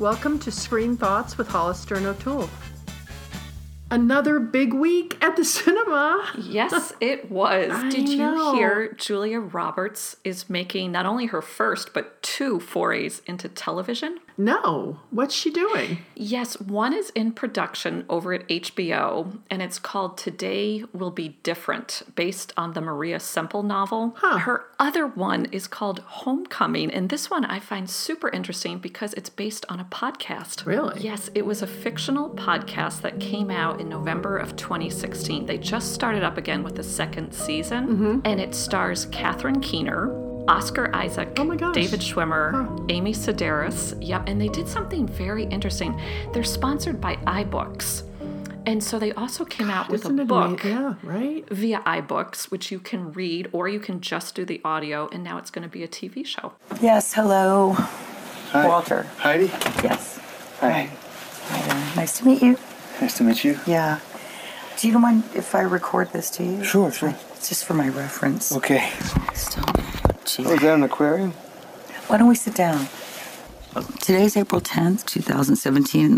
Welcome to Screen Thoughts with Hollister and O'Toole. Another big week at the cinema. Yes, it was. Did you hear Julia Roberts is making not only her first, but two forays into television? No, what's she doing? Yes, one is in production over at HBO, and it's called Today Will Be Different, based on the Maria Semple novel. Huh. Her other one is called Homecoming, and this one I find super interesting because it's based on a podcast. Really? Yes, it was a fictional podcast that came out in November of 2016. They just started up again with the second season, Mm-hmm. and it stars Catherine Keener. Oscar Isaac, Oh my gosh. David Schwimmer, Amy Sedaris. Yep, and they did something very interesting. They're sponsored by iBooks. And so they also came out with a book amazing? Yeah, right? via iBooks, which you can read or you can just do the audio, and now it's going to be a TV show. Yes, hello. Hi. Walter. Heidi? Yes. Hi. Hi there. Nice to meet you. Nice to meet you. Yeah. Do you mind if I record this to you? Sure, sure. It's just for my reference. Okay. Still, gee. Oh, is that an aquarium? Why don't we sit down? Today's April 10th, 2017 at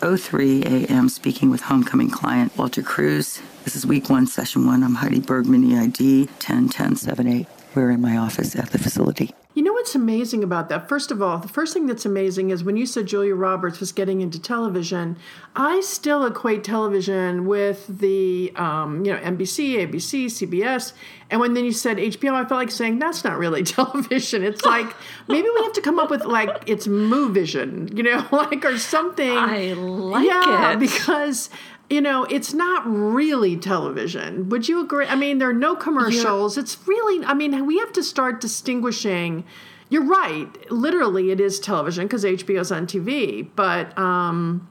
9.03 a.m. Speaking with homecoming client Walter Cruz. This is week one, session one. I'm Heidi Bergman, EID 101078. We're in my office at the facility. You know what's amazing about that? First of all, the first thing that's amazing is when you said Julia Roberts was getting into television, I still equate television with the, um, you know, NBC, ABC, CBS. And when then you said HBO, I felt like saying that's not really television. It's like maybe we have to come up with like it's Moovision, you know, like or something. I like yeah, it. because you know it's not really television. Would you agree? I mean, there are no commercials. It's really. I mean, we have to start distinguishing. You're right. Literally, it is television because HBO's on TV. But um,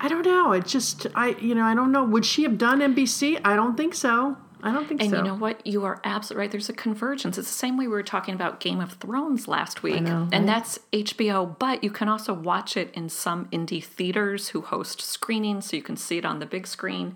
I don't know. It just I you know I don't know. Would she have done NBC? I don't think so. I don't think And so. And you know what? You are absolutely right. There's a convergence. It's the same way we were talking about Game of Thrones last week. know, And that's HBO, but you can also watch it in some indie theaters who host screenings so you can see it on the big screen.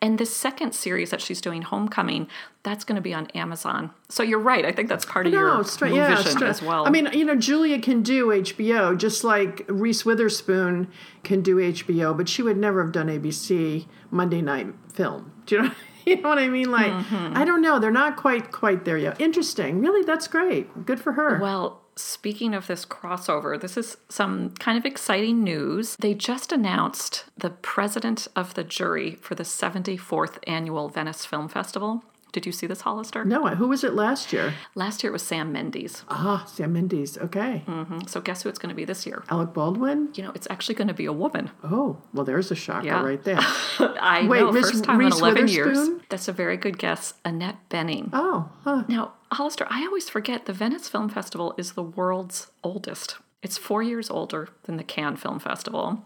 And the second series that she's doing, Homecoming, that's going to be on Amazon. So you're right. I think that's part of No, your straight, yeah, vision straight. as well. I mean, you know, Julia can do HBO just like Reese Witherspoon can do HBO, but she would never have done ABC Monday Night Film. Do you know? You know what I mean? Like, Mm-hmm. I don't know. They're not quite quite there yet. Interesting. Really, that's great. Good for her. Well, speaking of this crossover, this is some kind of exciting news. They just announced the president of the jury for the 74th annual Venice Film Festival. Did you see this, Hollister? no, who was it last year? Last year it was Sam Mendes. Ah, Sam Mendes. Okay. Mhm. So guess who it's going to be this year? Alec Baldwin. You know, it's actually going to be a woman. Oh, well, there's a shocker Yeah. right there. I Wait, know, Miss first time Reese in 11 years. That's a very good guess. Annette Bening. Oh, huh. Now, Hollister, I always forget the Venice Film Festival is the world's oldest. It's four years older than the Cannes Film Festival.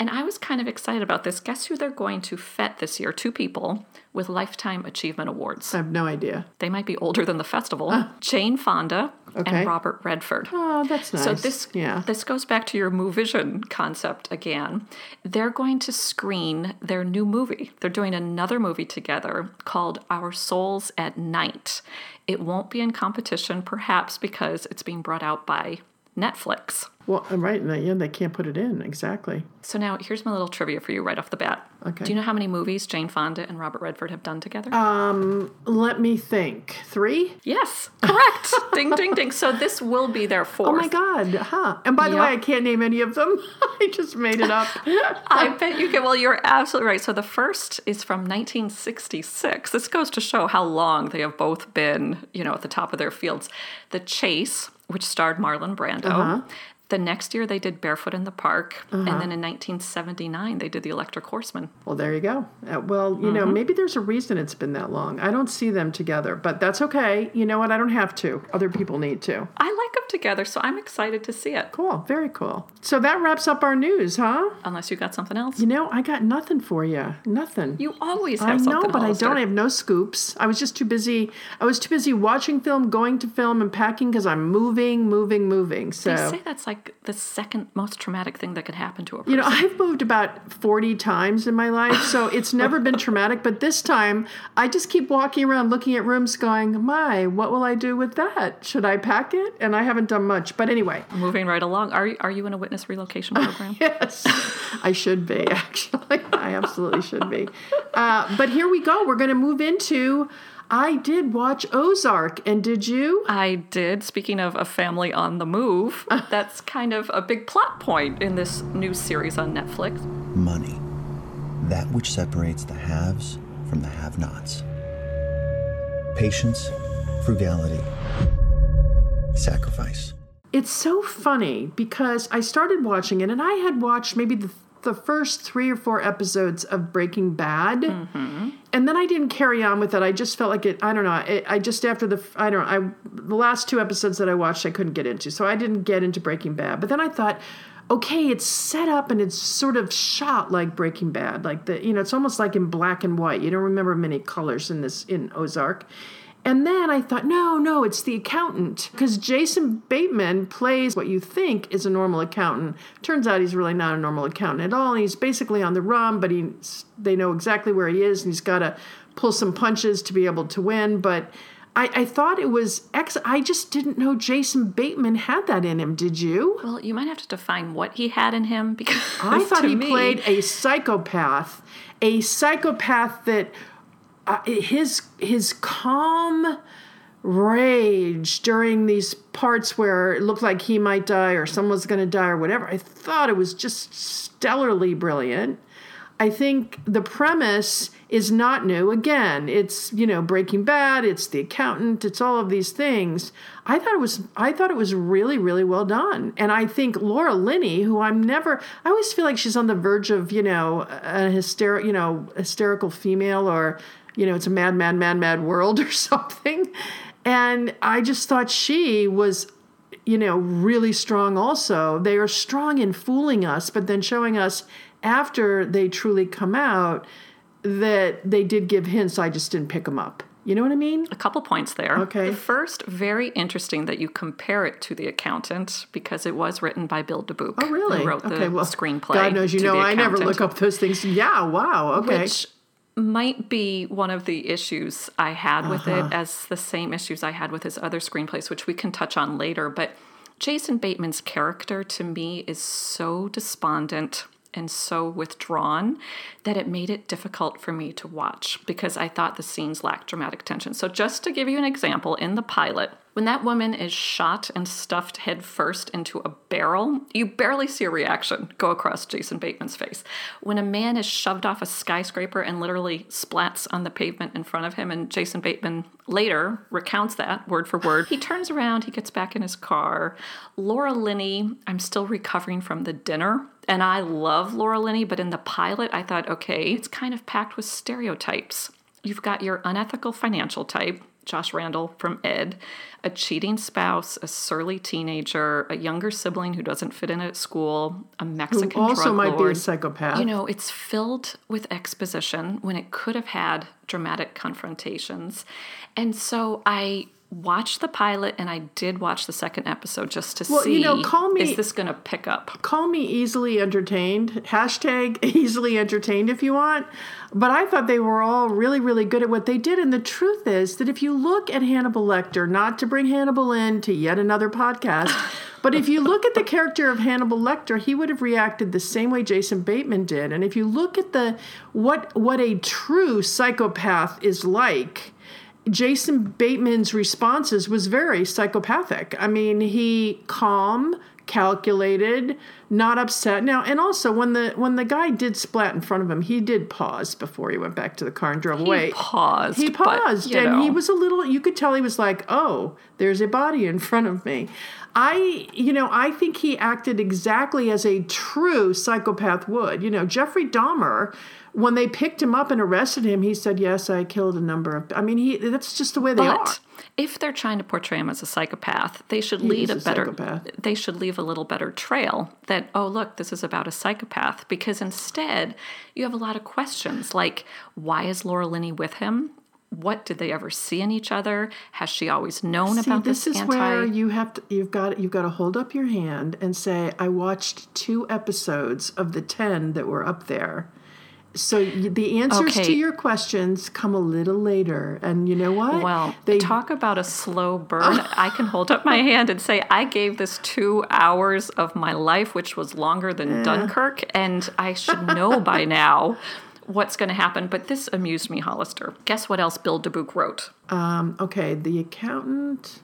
And I was kind of excited about this. Guess who they're going to fet this year? Two people with Lifetime Achievement Awards. I have no idea. They might be older than the festival. Jane Fonda Okay. and Robert Redford. Oh, that's nice. So this yeah. this goes back to your Moovision concept again. They're going to screen their new movie. They're doing another movie together called Our Souls at Night. It won't be in competition, perhaps because it's being brought out by Netflix. Well, right. and they- Yeah, they can't put it in exactly. So now here's my little trivia for you right off the bat. Okay. Do you know how many movies Jane Fonda and Robert Redford have done together? Um, let me think. Three. yes, correct. ding, ding, ding. So this will be their fourth. Oh my God! Huh? And by the Yep. way, I can't name any of them. I just made it up. I bet you can. Well, you're absolutely right. So the first is from 1966. This goes to show how long they have both been, you know, at the top of their fields. The Chase, which starred Marlon Brando. Uh-huh. The next year they did Barefoot in the Park, and then in 1979 they did The Electric Horseman. well, there you go. Uh, well, you know, maybe there's a reason it's been that long. I don't see them together, but that's okay. You know what? I don't have to. Other people need to. I like them together, so I'm excited to see it. Cool. Very cool. So that wraps up our news, huh? Unless you got something else. You know, I got nothing for you. Nothing. You always have I know, but I don't I have no scoops. I was just too busy. I was too busy watching film, going to film, and packing because I'm moving, moving, moving. So They say that's like like the second most traumatic thing that could happen to a person. You know, I've moved about 40 times in my life, so it's never been traumatic. But this time, I just keep walking around looking at rooms going, my, what will I do with that? Should I pack it? And I haven't done much. But anyway, Moving right along. Are, are you in a witness relocation program? yes, I should be, actually. I absolutely should be. Uh, but here we go. We're going to move into. I did watch Ozark, and did you? I did. Speaking of a family on the move, that's kind of a big plot point in this new series on Netflix. Money. That which separates the haves from the have nots. Patience, frugality, sacrifice. It's so funny because I started watching it, and I had watched maybe the, the first three or four episodes of Breaking Bad, mm-hmm. and then I didn't carry on with it. I just felt like it. I don't know. It, I just after the I don't know. I the last two episodes that I watched, I couldn't get into, so I didn't get into Breaking Bad. But then I thought. Okay, it's set up and it's sort of shot like Breaking Bad, like the you know, it's almost like in black and white. You don't remember many colors in this in Ozark. And then I thought, no, no, it's the accountant. Because Jason Bateman plays what you think is a normal accountant. Turns out he's really not a normal accountant at all. He's basically on the run, but he's, they know exactly where he is, and he's got to pull some punches to be able to win. But I, I thought it was ex. I just didn't know Jason Bateman had that in him. Did you? Well, you might have to define what he had in him because I thought he me- played a psychopath, a psychopath that Uh, his his calm rage during these parts where it looked like he might die or someone's going to die or whatever. I thought it was just stellarly brilliant. I think the premise is not new. Again, it's you know Breaking Bad, it's The Accountant, it's all of these things. I thought it was I thought it was really really well done, and I think Laura Linney, who I'm never, I always feel like she's on the verge of you know a hysterical you know hysterical female or you know it's a mad mad mad mad world or something, and I just thought she was you know, really strong also. They are strong in fooling us, but then showing us after they truly come out that they did give hints. I just didn't pick them up. You know what I mean? A couple points there. Okay. The first, very interesting that you compare it to The Accountant because it was written by Bill Dubuque. Oh, really? Who wrote the okay, well, screenplay. God knows you know I never look up those things. Yeah, wow. Okay. Which might be one of the issues I had with Uh-huh. it, as the same issues I had with his other screenplays, which we can touch on later. But Jason Bateman's character to me is so despondent and so withdrawn that it made it difficult for me to watch because I thought the scenes lacked dramatic tension. So, just to give you an example, in the pilot, when that woman is shot and stuffed headfirst into a barrel, you barely see a reaction go across Jason Bateman's face. When a man is shoved off a skyscraper and literally splats on the pavement in front of him, and Jason Bateman later recounts that word for word, he turns around, he gets back in his car. Laura Linney, I'm still recovering from the dinner. And I love Laura Linney, but in the pilot, I thought, okay, it's kind of packed with stereotypes. You've got your unethical financial type, Josh Randall from Ed, a cheating spouse, a surly teenager, a younger sibling who doesn't fit in at school, a Mexican Who also drug might be a psychopath. You know, it's filled with exposition when it could have had dramatic confrontations. And so I watched the pilot and I did watch the second episode just to Well, see you know, call me- is this going to pick up? Call me easily entertained. Hashtag easily entertained if you want. But I thought they were all really, really good at what they did. And the truth is that if you look at Hannibal Lecter, not to bring Hannibal in to yet another podcast, but if you look at the character of Hannibal Lecter, he would have reacted the same way Jason Bateman did. And if you look at the what what a true psychopath is like, Jason Bateman's responses was very psychopathic. I mean, he calm, calculated, not upset. Now, and also when the when the guy did splat in front of him, he did pause before he went back to the car and drove away. He paused. He paused, you and he was a little. You could tell he was like, "Oh, there's a body in front of me." I, you know, I think he acted exactly as a true psychopath would. You know, Jeffrey Dahmer, when they picked him up and arrested him, he said, "Yes, I killed a number of." I mean, he. That's just the way they are. But if they're trying to portray him as a psychopath, they should lead a, a better. psychopath. They should leave a little better trail. That oh look, this is about a psychopath. Because instead, you have a lot of questions like why is Laura Linney with him? What did they ever see in each other? Has she always known See, about this this, is anti? where you have to you've got you've got to hold up your hand and say I watched two episodes of the 10 that were up there. So the answers to your questions come a little later and you know what? Well, they talk about a slow burn. I can hold up my hand and say I gave this two hours of my life, which was longer than Dunkirk, and I should know by now what's going to happen. But this amused me, Hollister. Guess what else Bill Dubuque wrote? um okay, the accountant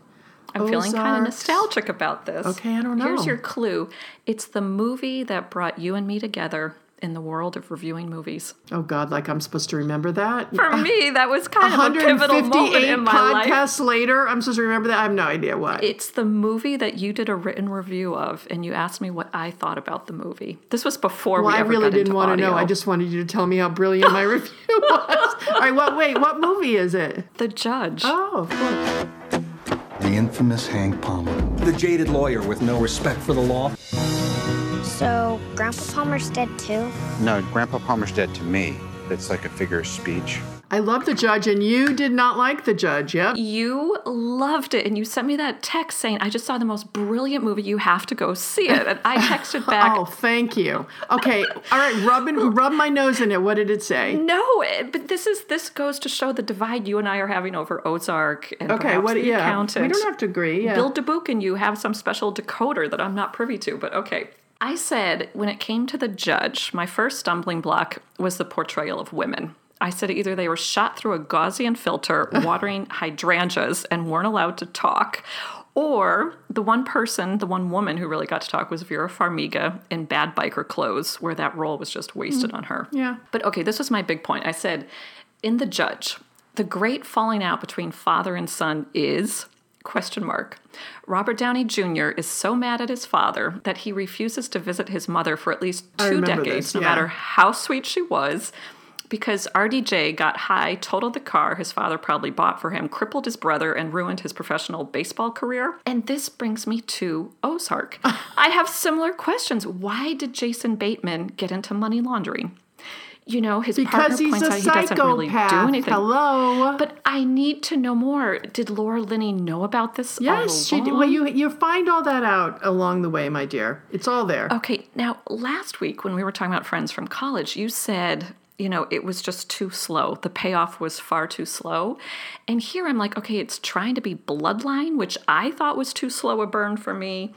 I'm feeling kind of nostalgic about this. Okay, I don't know. Here's your clue. It's the movie that brought you and me together in the world of reviewing movies. Oh God, like I'm supposed to remember that. For me, that was kind of a pivotal moment 158 in my life. podcasts later, I'm supposed to remember that. I have no idea what. It's the movie that you did a written review of, and you asked me what I thought about the movie. This was before we were. well, we I really got didn't into want to know. I just wanted you to tell me how brilliant my review was. All right, what? Wait, what movie is it? the judge. Oh, of course. The infamous Hank Palmer. The jaded lawyer with no respect for the law. So, Grandpa Palmer's dead too? No, Grandpa Palmer's dead to me. It's like a figure of speech. I love the judge, and you did not like the judge. Yep. You loved it, and you sent me that text saying, "I just saw the most brilliant movie. You have to go see it." And I texted back, Oh, thank you. Okay, all right. Rub and rub my nose in it. What did it say? "No, it- but this is this goes to show the divide you and I are having over Ozark and Okay, what? the Yeah, accountant." we don't have to agree. Yeah. Bill Dubuque and you have some special decoder that I'm not privy to, but okay. I said when it came to the judge, my first stumbling block was the portrayal of women. I said either they were shot through a Gaussian filter, watering hydrangeas, and weren't allowed to talk, or the one person, the one woman who really got to talk was Vera Farmiga in bad biker clothes, where that role was just wasted mm. on her. Yeah. But okay, this was my big point. I said, in the judge, the great falling out between father and son is question mark. Robert Downey Jr. is so mad at his father that he refuses to visit his mother for at least two decades, this, no matter how sweet she was. Because RDJ got high, totaled the car his father probably bought for him, crippled his brother, and ruined his professional baseball career. And this brings me to Ozark. I have similar questions. Why did Jason Bateman get into money laundering? You know, his Because partner he's points a out he doesn't really do psychopath. anything. Hello. But I need to know more. Did Laura Linney know about this? yes, she did. Well, you you find all that out along the way, my dear. It's all there. Okay, now last week when we were talking about friends from college, you said, you know, it was just too slow. The payoff was far too slow. And here I'm like, okay, it's trying to be bloodline, which I thought was too slow a burn for me.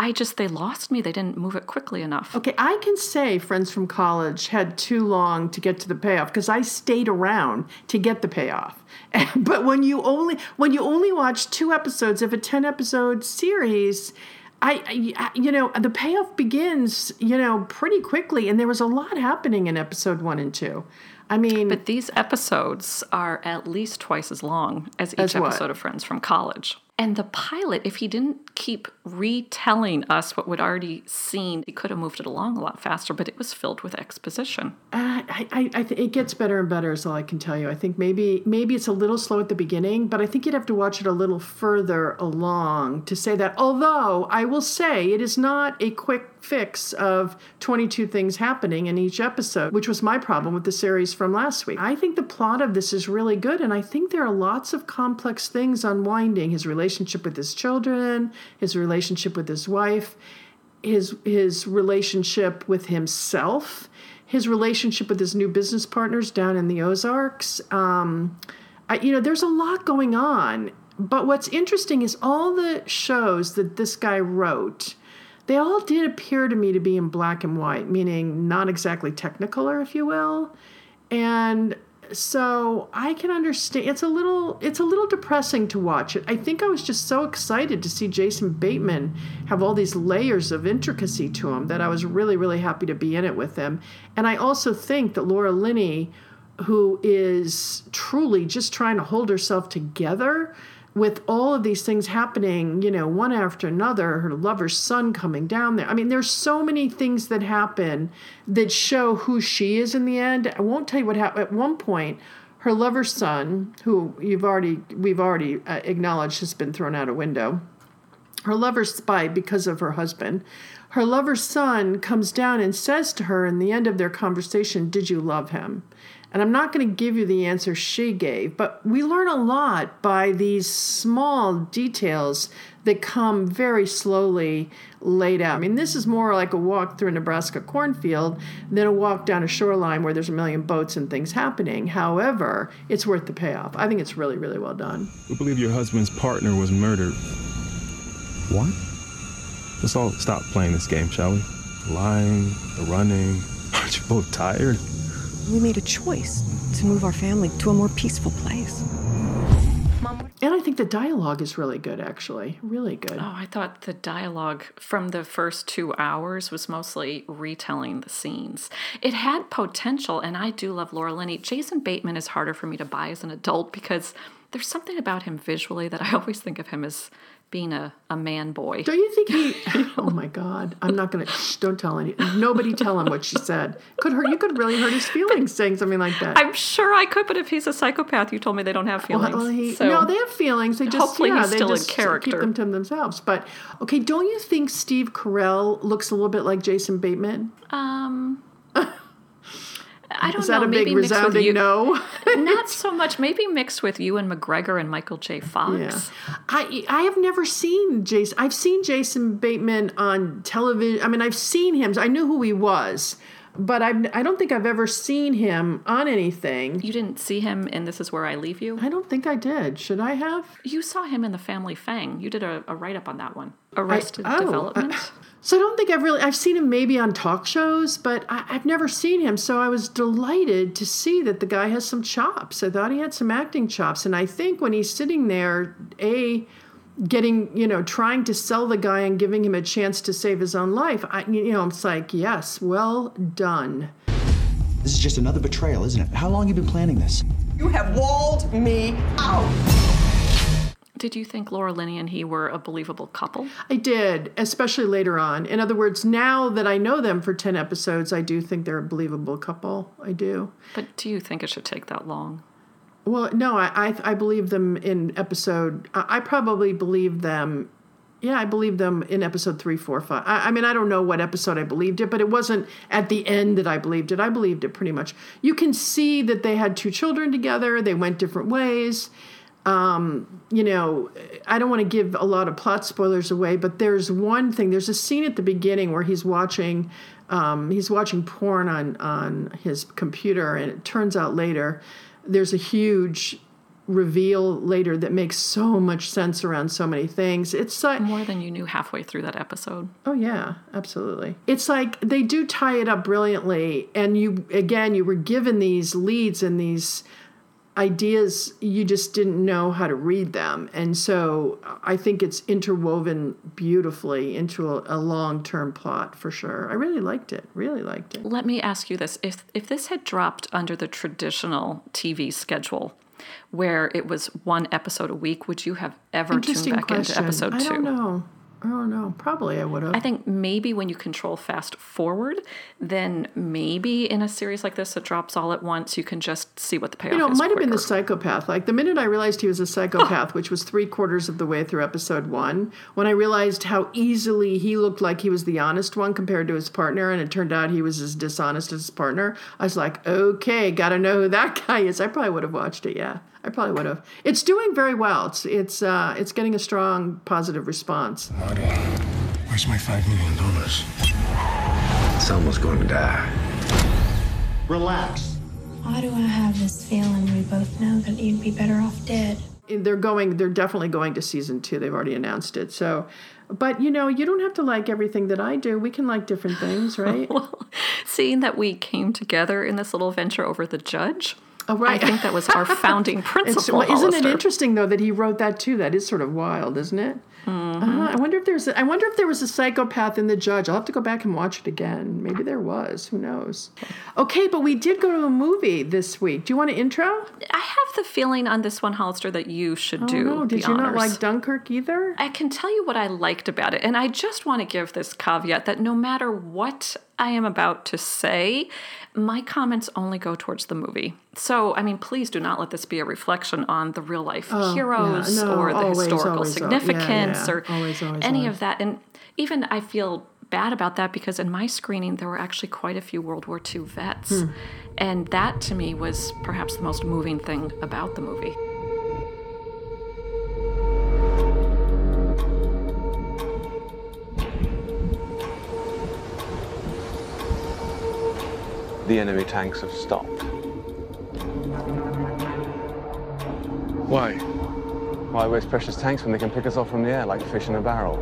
I just, they lost me. They didn't move it quickly enough. Okay, I can say friends from college had too long to get to the payoff because I stayed around to get the payoff. but when you only when you only watch two episodes of a ten episode series, I, I you know the payoff begins you know pretty quickly, and there was a lot happening in episode one and two. I mean, But these episodes are at least twice as long as each As episode of Friends from College. And the pilot, if he didn't keep retelling us what we'd already seen, he could have moved it along a lot faster, but it was filled with exposition. Uh, I, I, I th- it gets better and better is all I can tell you. I think maybe maybe it's a little slow at the beginning, but I think you'd have to watch it a little further along to say that. Although I will say it is not a quick fix of 22 things happening in each episode, which was my problem with the series from last week. I think the plot of this is really good, and I think there are lots of complex things unwinding his relationship with his children, his relationship with his wife, his his relationship with himself, his relationship with his new business partners down in the Ozarks. Um, I, you know, there's a lot going on. But what's interesting is all the shows that this guy wrote. They all did appear to me to be in black and white, meaning not exactly technicolor, if you will. And so I can understand it's a little it's a little depressing to watch it. I think I was just so excited to see Jason Bateman have all these layers of intricacy to him that I was really really happy to be in it with him. And I also think that Laura Linney who is truly just trying to hold herself together with all of these things happening, you know, one after another, her lover's son coming down there. I mean, there's so many things that happen that show who she is in the end. I won't tell you what happened. At one point, her lover's son, who you've already we've already uh, acknowledged has been thrown out a window, her lover's spy because of her husband. Her lover's son comes down and says to her in the end of their conversation, Did you love him? And I'm not going to give you the answer she gave, but we learn a lot by these small details that come very slowly laid out. I mean, this is more like a walk through a Nebraska cornfield than a walk down a shoreline where there's a million boats and things happening. However, it's worth the payoff. I think it's really, really well done. We believe your husband's partner was murdered. What? Let's all stop playing this game, shall we? The lying, the running. Aren't you both tired? We made a choice to move our family to a more peaceful place. And I think the dialogue is really good, actually. Really good. Oh, I thought the dialogue from the first two hours was mostly retelling the scenes. It had potential, and I do love Laura Linney. Jason Bateman is harder for me to buy as an adult because there's something about him visually that I always think of him as being a, a man boy. Don't you think he? Oh my God! I'm not gonna. Shh, don't tell any. Nobody tell him what she said. Could hurt. You could really hurt his feelings saying something like that. I'm sure I could, but if he's a psychopath, you told me they don't have feelings. Well, he, so no, they have feelings. They just hopefully yeah, he's they still in just character. Keep them to themselves. But okay, don't you think Steve Carell looks a little bit like Jason Bateman? Um, I don't Is know. that a maybe big resounding no? Not so much. Maybe mixed with Ewan McGregor and Michael J. Fox. Yeah. I I have never seen Jason. I've seen Jason Bateman on television. I mean, I've seen him. I knew who he was, but I I don't think I've ever seen him on anything. You didn't see him in This Is Where I Leave You? I don't think I did. Should I have? You saw him in The Family Fang. You did a, a write up on that one. Arrested I- oh, Development. uh, so I don't think I've really I've seen him maybe on talk shows, but I, I've never seen him. So I was delighted to see that the guy has some chops. I thought he had some acting chops, and I think when he's sitting there, a getting you know trying to sell the guy and giving him a chance to save his own life, I you know it's like yes, well done. This is just another betrayal, isn't it? How long you been planning this? You have walled me out. Did you think Laura Linney and he were a believable couple? I did, especially later on. In other words, now that I know them for 10 episodes, I do think they're a believable couple. I do. But do you think it should take that long? Well, no, I, I, I believe them in episode, I, probably believe them. Yeah, I believe them in episode three, four, five. I, I mean, I don't know what episode I believed it, but it wasn't at the end that I believed it. I believed it pretty much. You can see that they had two children together, they went different ways. Um, you know, I don't want to give a lot of plot spoilers away, but there's one thing. There's a scene at the beginning where he's watching, um, he's watching porn on on his computer, and it turns out later there's a huge reveal later that makes so much sense around so many things. It's like More than you knew halfway through that episode. Oh yeah, absolutely. It's like they do tie it up brilliantly and you again you were given these leads and these ideas you just didn't know how to read them. And so I think it's interwoven beautifully into a, a long-term plot for sure. I really liked it. Really liked it. Let me ask you this. If if this had dropped under the traditional TV schedule where it was one episode a week, would you have ever tuned back question. into episode two I don't know. I don't know. Probably I would have. I think maybe when you control fast forward, then maybe in a series like this that drops all at once, you can just see what the payoff You know, it might have been the psychopath. Like the minute I realized he was a psychopath, which was three quarters of the way through episode one, when I realized how easily he looked like he was the honest one compared to his partner, and it turned out he was as dishonest as his partner, I was like, okay, gotta know who that guy is. I probably would have watched it. Yeah, I probably would have. It's doing very well. It's it's uh, it's getting a strong positive response. Marty, where's my five million dollars? Someone's going to die. Relax. Why do I have this feeling we both know that you'd be better off dead? They're going. They're definitely going to season two. They've already announced it. So. But you know, you don't have to like everything that I do. We can like different things, right? well, seeing that we came together in this little venture over the judge. Oh, right. I think that was our founding principle. Well, isn't it interesting though that he wrote that too? That is sort of wild, isn't it? Mm-hmm. Uh, I wonder if there's. A, I wonder if there was a psychopath in the judge. I'll have to go back and watch it again. Maybe there was. Who knows? Okay, but we did go to a movie this week. Do you want an intro? I have the feeling on this one, Hollister, that you should Oh do. no! Did you not like Dunkirk either? I can tell you what I liked about it. And I just want to give this caveat that no matter what I am about to say, my comments only go towards the movie. So, I mean, please do not let this be a reflection on the real life Oh, heroes yeah, no, or the always, historical always, oh, yeah, significance yeah. or Always, always, any always. of that. And even I feel bad about that because in my screening, there were actually quite a few World War II vets. Hmm. And that to me was perhaps the most moving thing about the movie. The enemy tanks have stopped. Why? Why waste precious tanks when they can pick us off from the air like fish in a barrel?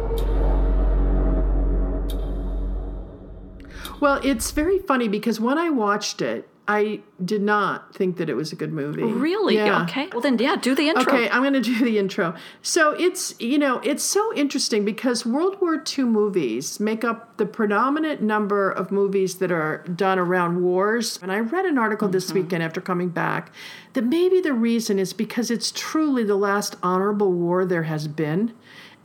Well, it's very funny because when I watched it, I did not think that it was a good movie. Really? Yeah. Okay. Well, then, yeah, do the intro. Okay, I'm going to do the intro. So it's, you know, it's so interesting because World War II movies make up the predominant number of movies that are done around wars. And I read an article this Mm-hmm. weekend after coming back that maybe the reason is because it's truly the last honorable war there has been.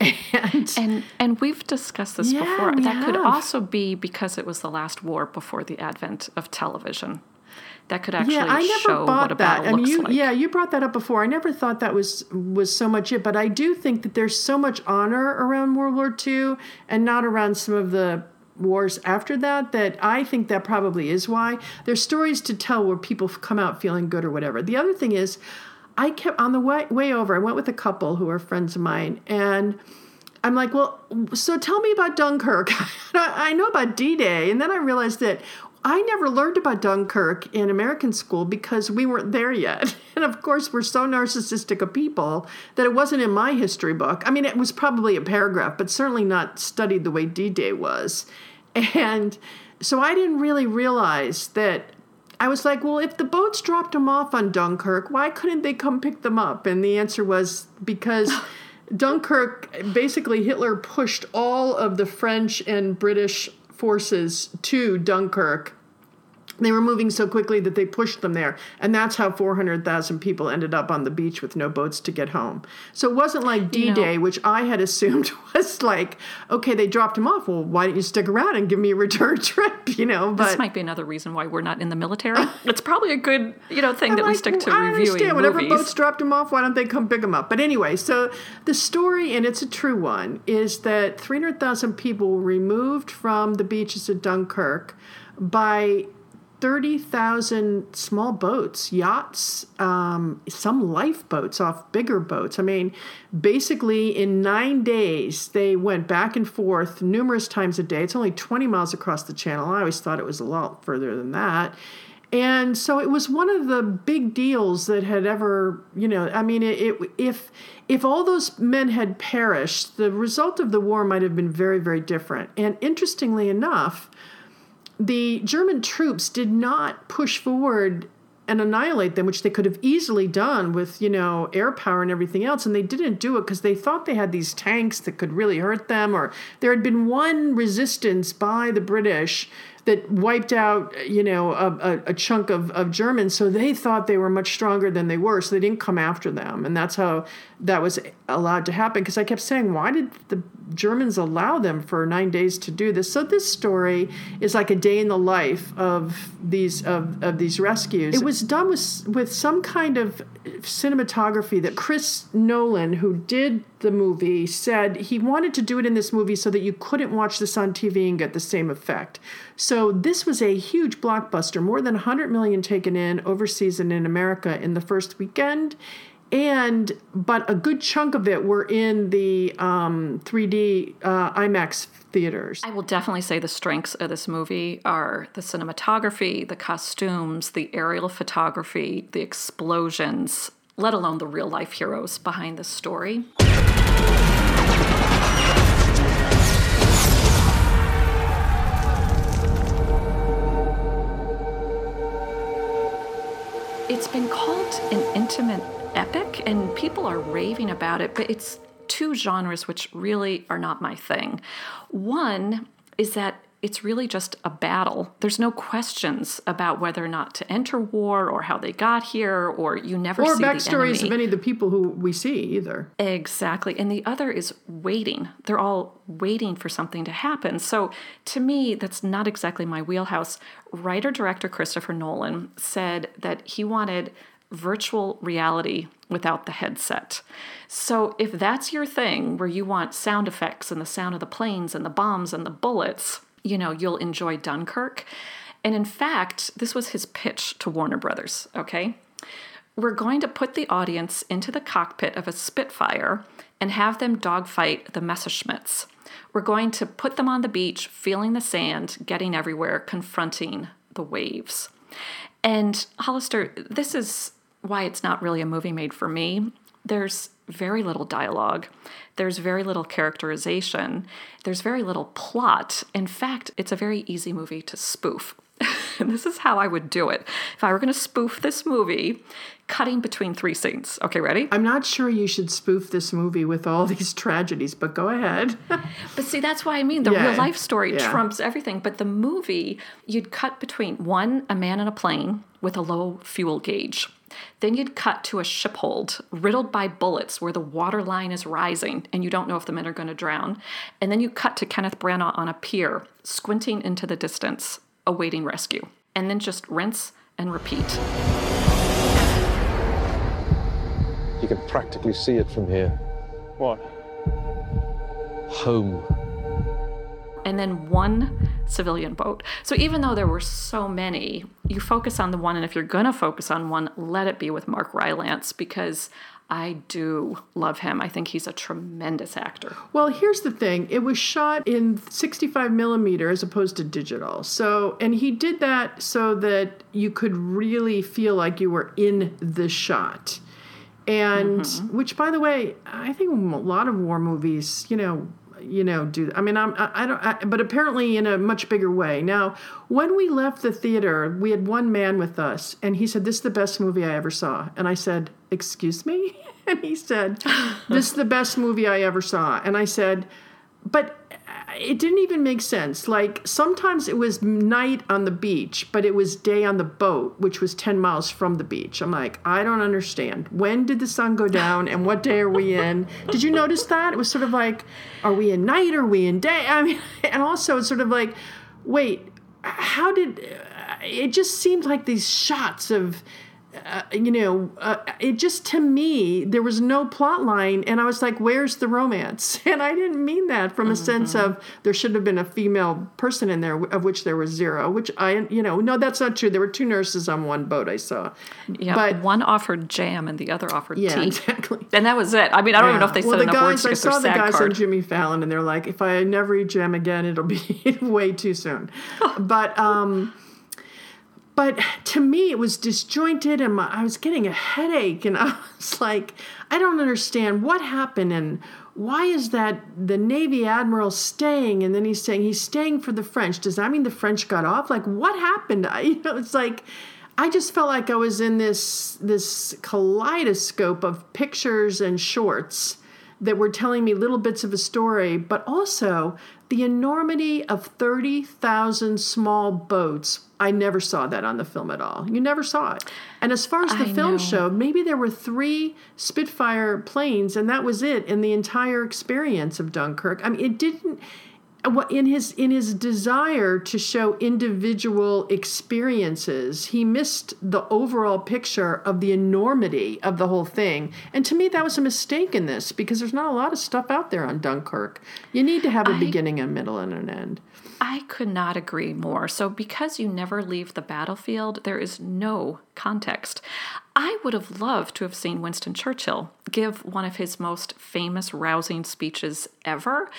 And, and and we've discussed this Yeah, before. That could also be because it was the last war before the advent of television. That could actually yeah, I never show bought what a that. battle I mean, you, like. yeah, you brought that up before. I never thought that was was so much it, but I do think that there's so much honor around World War II and not around some of the wars after that that I think that probably is why there's stories to tell where people come out feeling good or whatever. The other thing is, I kept on the way way over. I went with a couple who are friends of mine and. I'm like, well, so tell me about Dunkirk. I know about D Day. And then I realized that I never learned about Dunkirk in American school because we weren't there yet. And of course, we're so narcissistic of people that it wasn't in my history book. I mean, it was probably a paragraph, but certainly not studied the way D Day was. And so I didn't really realize that. I was like, well, if the boats dropped them off on Dunkirk, why couldn't they come pick them up? And the answer was because. Dunkirk, basically, Hitler pushed all of the French and British forces to Dunkirk. They were moving so quickly that they pushed them there. And that's how 400,000 people ended up on the beach with no boats to get home. So it wasn't like D Day, which I had assumed was like, okay, they dropped him off. Well, why don't you stick around and give me a return trip? You know, but this might be another reason why we're not in the military. it's probably a good, you know, thing that we stick to I reviewing understand. Whenever movies. boats dropped him off, why don't they come pick him up? But anyway, so the story, and it's a true one, is that 300,000 people were removed from the beaches of Dunkirk by 30,000 small boats, yachts, um, some lifeboats off bigger boats. I mean, basically, in nine days, they went back and forth numerous times a day. It's only 20 miles across the channel. I always thought it was a lot further than that. And so it was one of the big deals that had ever, you know, I mean, it, it, if if all those men had perished, the result of the war might have been very, very different. And interestingly enough, the German troops did not push forward and annihilate them, which they could have easily done with, you know, air power and everything else. And they didn't do it because they thought they had these tanks that could really hurt them, or there had been one resistance by the British that wiped out, you know, a, a, a chunk of, of Germans. So they thought they were much stronger than they were. So they didn't come after them. And that's how that was allowed to happen. Because I kept saying, why did the Germans allow them for nine days to do this? So this story is like a day in the life of these of, of these rescues. It was done with with some kind of cinematography that Chris Nolan, who did the movie, said he wanted to do it in this movie so that you couldn't watch this on TV and get the same effect. So this was a huge blockbuster, more than 100 million taken in overseas and in America in the first weekend. And but a good chunk of it were in the um, 3D uh, IMAX theaters. I will definitely say the strengths of this movie are the cinematography, the costumes, the aerial photography, the explosions, let alone the real life heroes behind the story. An intimate epic, and people are raving about it, but it's two genres which really are not my thing. One is that it's really just a battle. There's no questions about whether or not to enter war or how they got here, or you never or see backstories of any of the people who we see either. Exactly. And the other is waiting. They're all waiting for something to happen. So to me, that's not exactly my wheelhouse. Writer director Christopher Nolan said that he wanted virtual reality without the headset. So if that's your thing, where you want sound effects and the sound of the planes and the bombs and the bullets, you know, you'll enjoy Dunkirk. And in fact, this was his pitch to Warner Brothers, okay? We're going to put the audience into the cockpit of a Spitfire and have them dogfight the Messerschmitts. We're going to put them on the beach, feeling the sand, getting everywhere, confronting the waves. And Hollister, this is why it's not really a movie made for me. There's very little dialogue. There's very little characterization. There's very little plot. In fact, it's a very easy movie to spoof. and this is how I would do it. If I were going to spoof this movie, cutting between three scenes. Okay, ready? I'm not sure you should spoof this movie with all these tragedies, but go ahead. but see, that's why I mean the Yeah. real life story Yeah. trumps everything. But the movie, you'd cut between one, a man in a plane with a low fuel gauge. Then you'd cut to a ship hold riddled by bullets where the water line is rising and you don't know if the men are going to drown. And then you cut to Kenneth Branagh on a pier, squinting into the distance, awaiting rescue. And then just rinse and repeat. You can practically see it from here. What? Home. and then one civilian boat. So even though there were so many, you focus on the one, and if you're gonna focus on one, let it be with Mark Rylance because I do love him. I think he's a tremendous actor. Well, here's the thing. It was shot in 65 millimeter as opposed to digital. So, and he did that so that you could really feel like you were in the shot. And mm-hmm. which, by the way, I think a lot of war movies, you know, you know, do. I mean, I'm, I, I don't, I, but apparently in a much bigger way. Now, when we left the theater, we had one man with us, and he said, "This is the best movie I ever saw." And I said, "Excuse me," and he said, "This is the best movie I ever saw." And I said, "But." It didn't even make sense. Like sometimes it was night on the beach, but it was day on the boat, which was 10 miles from the beach. I'm like, I don't understand. When did the sun go down and what day are we in? Did you notice that? It was sort of like, are we in night? Are we in day? I mean, and also it's sort of like, wait, how did it just seemed like these shots of uh, you know, uh, it just to me there was no plot line, and I was like, "Where's the romance?" And I didn't mean that from a sense of there should have been a female person in there, of which there was zero. Which I, you know, no, that's not true. There were two nurses on one boat I saw. Yeah, but one offered jam and the other offered Yeah, tea. exactly. And that was it. I mean, I don't even know if they well, said the enough guys, words to I get their saw the guys on. Jimmy Fallon, and they're like, "If I never eat jam again, it'll be way too soon." but um, but to me, it was disjointed, and my, I was getting a headache, and I was like, "I don't understand what happened, and why is that the Navy admiral staying?" And then he's saying he's staying for the French. Does that mean the French got off? Like, what happened? I, you know, it's like. I just felt like I was in this this kaleidoscope of pictures and shorts that were telling me little bits of a story, but also the enormity of 30,000 small boats. I never saw that on the film at all. You never saw it. And as far as the I film know. showed, maybe there were three Spitfire planes, and that was it in the entire experience of Dunkirk. I mean, it didn't what- in his in his desire to show individual experiences he missed the overall picture of the enormity of the whole thing and to me that was a mistake in this because there's not a lot of stuff out there on dunkirk you need to have a I- beginning a middle and an end I could not agree more. So, because you never leave the battlefield, there is no context. I would have loved to have seen Winston Churchill give one of his most famous, rousing speeches ever,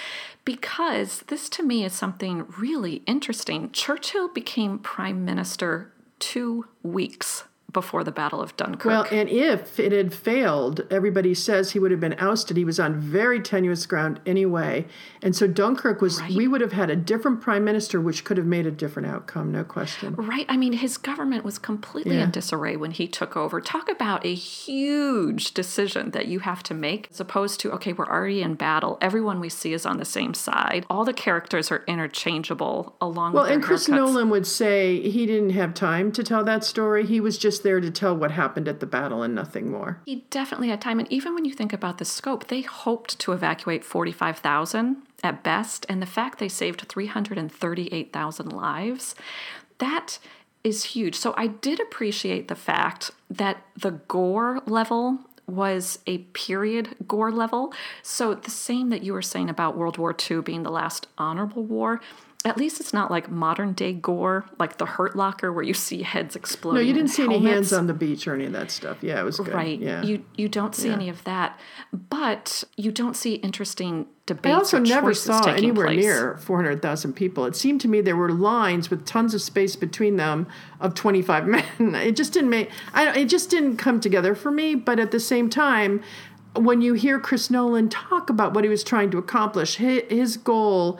because this to me is something really interesting. Churchill became prime minister two weeks before the Battle of Dunkirk. Well, and if it had failed, everybody says he would have been ousted. He was on very tenuous ground anyway. And so Dunkirk was, we would have had a different prime minister, which could have made a different outcome, no question. Right. I mean, his government was completely Yeah. in disarray when he took over. Talk about a huge decision that you have to make, as opposed to, okay, we're already in battle. Everyone we see is on the same side. All the characters are interchangeable along Well, and Chris haircuts. Nolan would say he didn't have time to tell that story. He was just there to tell what happened at the battle and nothing more. He definitely had time. And even when you think about the scope, they hoped to evacuate 45,000 at best. And the fact they saved 338,000 lives, that is huge. So I did appreciate the fact that the gore level was a period gore level. So the same that you were saying about World War II being the last honorable war, at least it's not like modern day gore, like the Hurt Locker, where you see heads exploding. No, you didn't see any helmets. hands on the beach or any of that stuff. Yeah, it was good. Right. Yeah. You you don't see Yeah. any of that, but you don't see interesting debates. I also never saw anywhere place. near 400,000 people. It seemed to me there were lines with tons of space between them of 25 men. It just didn't make I it just didn't come together for me, but at the same time when you hear Chris Nolan talk about what he was trying to accomplish, his goal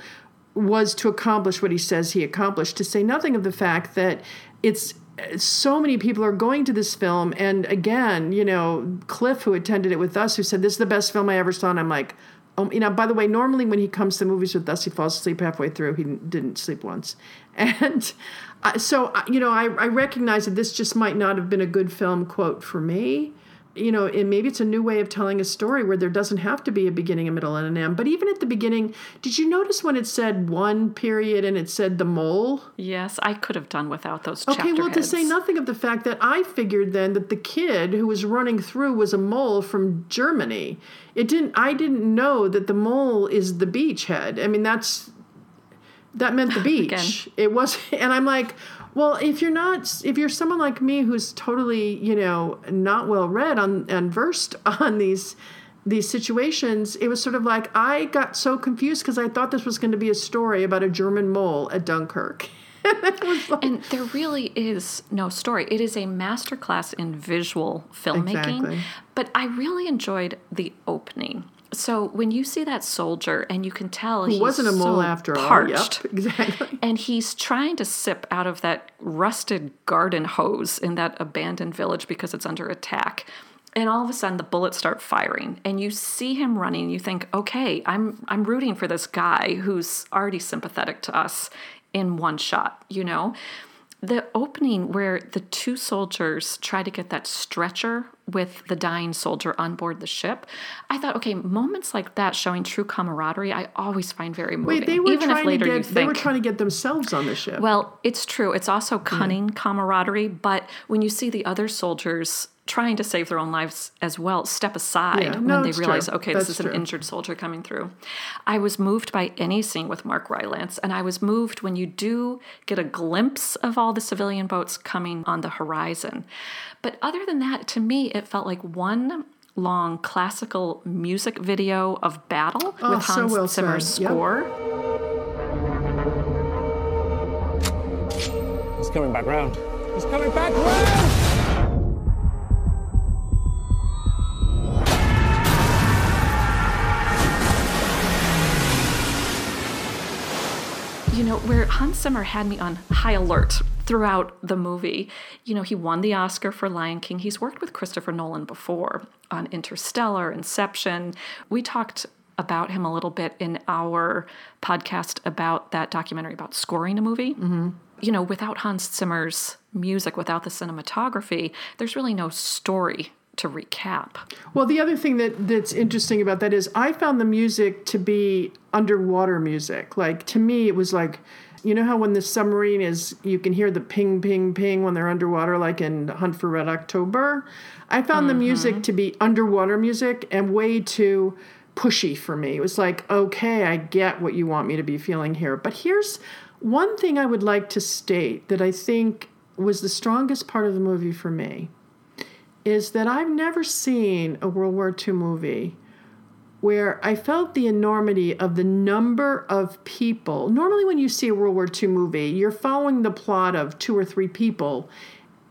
was to accomplish what he says he accomplished, to say nothing of the fact that it's so many people are going to this film. And again, you know, Cliff, who attended it with us, who said, This is the best film I ever saw. And I'm like, Oh, you know, by the way, normally when he comes to movies with us, he falls asleep halfway through. He didn't sleep once. And uh, so, uh, you know, I, I recognize that this just might not have been a good film, quote, for me you know, and maybe it's a new way of telling a story where there doesn't have to be a beginning, a middle, and an end. But even at the beginning, did you notice when it said one period and it said the mole? Yes, I could have done without those Okay, well, to say nothing of the fact that I figured then that the kid who was running through was a mole from Germany. It didn't. I didn't know that the mole is the beachhead. I mean, that's that meant the beach. It was, and I'm like, well, if you're not, if you're someone like me who's totally, you know, not well read on and versed on these these situations, it was sort of like I got so confused because I thought this was going to be a story about a German mole at Dunkirk. and there really is no story. It is a masterclass in visual filmmaking. Exactly. But I really enjoyed the opening. So when you see that soldier and you can tell he's wasn't a mole so after all. parched, Yep, exactly. and he's trying to sip out of that rusted garden hose in that abandoned village because it's under attack. And all of a sudden the bullets start firing and you see him running, you think, okay, I'm I'm rooting for this guy who's already sympathetic to us in one shot, you know? The opening where the two soldiers try to get that stretcher with the dying soldier on board the ship, I thought, okay, moments like that showing true camaraderie, I always find very moving. Wait, they were even if trying later to you get think, they were trying to get themselves on the ship. well, it's true. It's also cunning camaraderie, but when you see the other soldiers trying to save their own lives as well, step aside Yeah, when no, they realize, true. okay, That's this is true. an injured soldier coming through. I was moved by any scene with Mark Rylance, and I was moved when you do get a glimpse of all the civilian boats coming on the horizon. But other than that, to me, it felt like one long classical music video of battle Oh, with so Hans well Zimmer's said. Yep. score. He's coming back round. He's coming back round! You know, where Hans Zimmer had me on high alert throughout the movie. You know, he won the Oscar for Lion King. He's worked with Christopher Nolan before on Interstellar, Inception. We talked about him a little bit in our podcast about that documentary about scoring a movie. Mm-hmm. You know, without Hans Zimmer's music, without the cinematography, there's really no story to recap. Well, the other thing that that's interesting about that is I found the music to be underwater music. Like to me, it was like, you know how when the submarine is, you can hear the ping, ping, ping when they're underwater, like in Hunt for Red October. I found the mm-hmm. music to be underwater music and way too pushy for me. It was like, okay, I get what you want me to be feeling here, but here's one thing I would like to state that I think was the strongest part of the movie for me is that I've never seen a World War II movie where I felt the enormity of the number of people. Normally, when you see a World War II movie, you're following the plot of two or three people,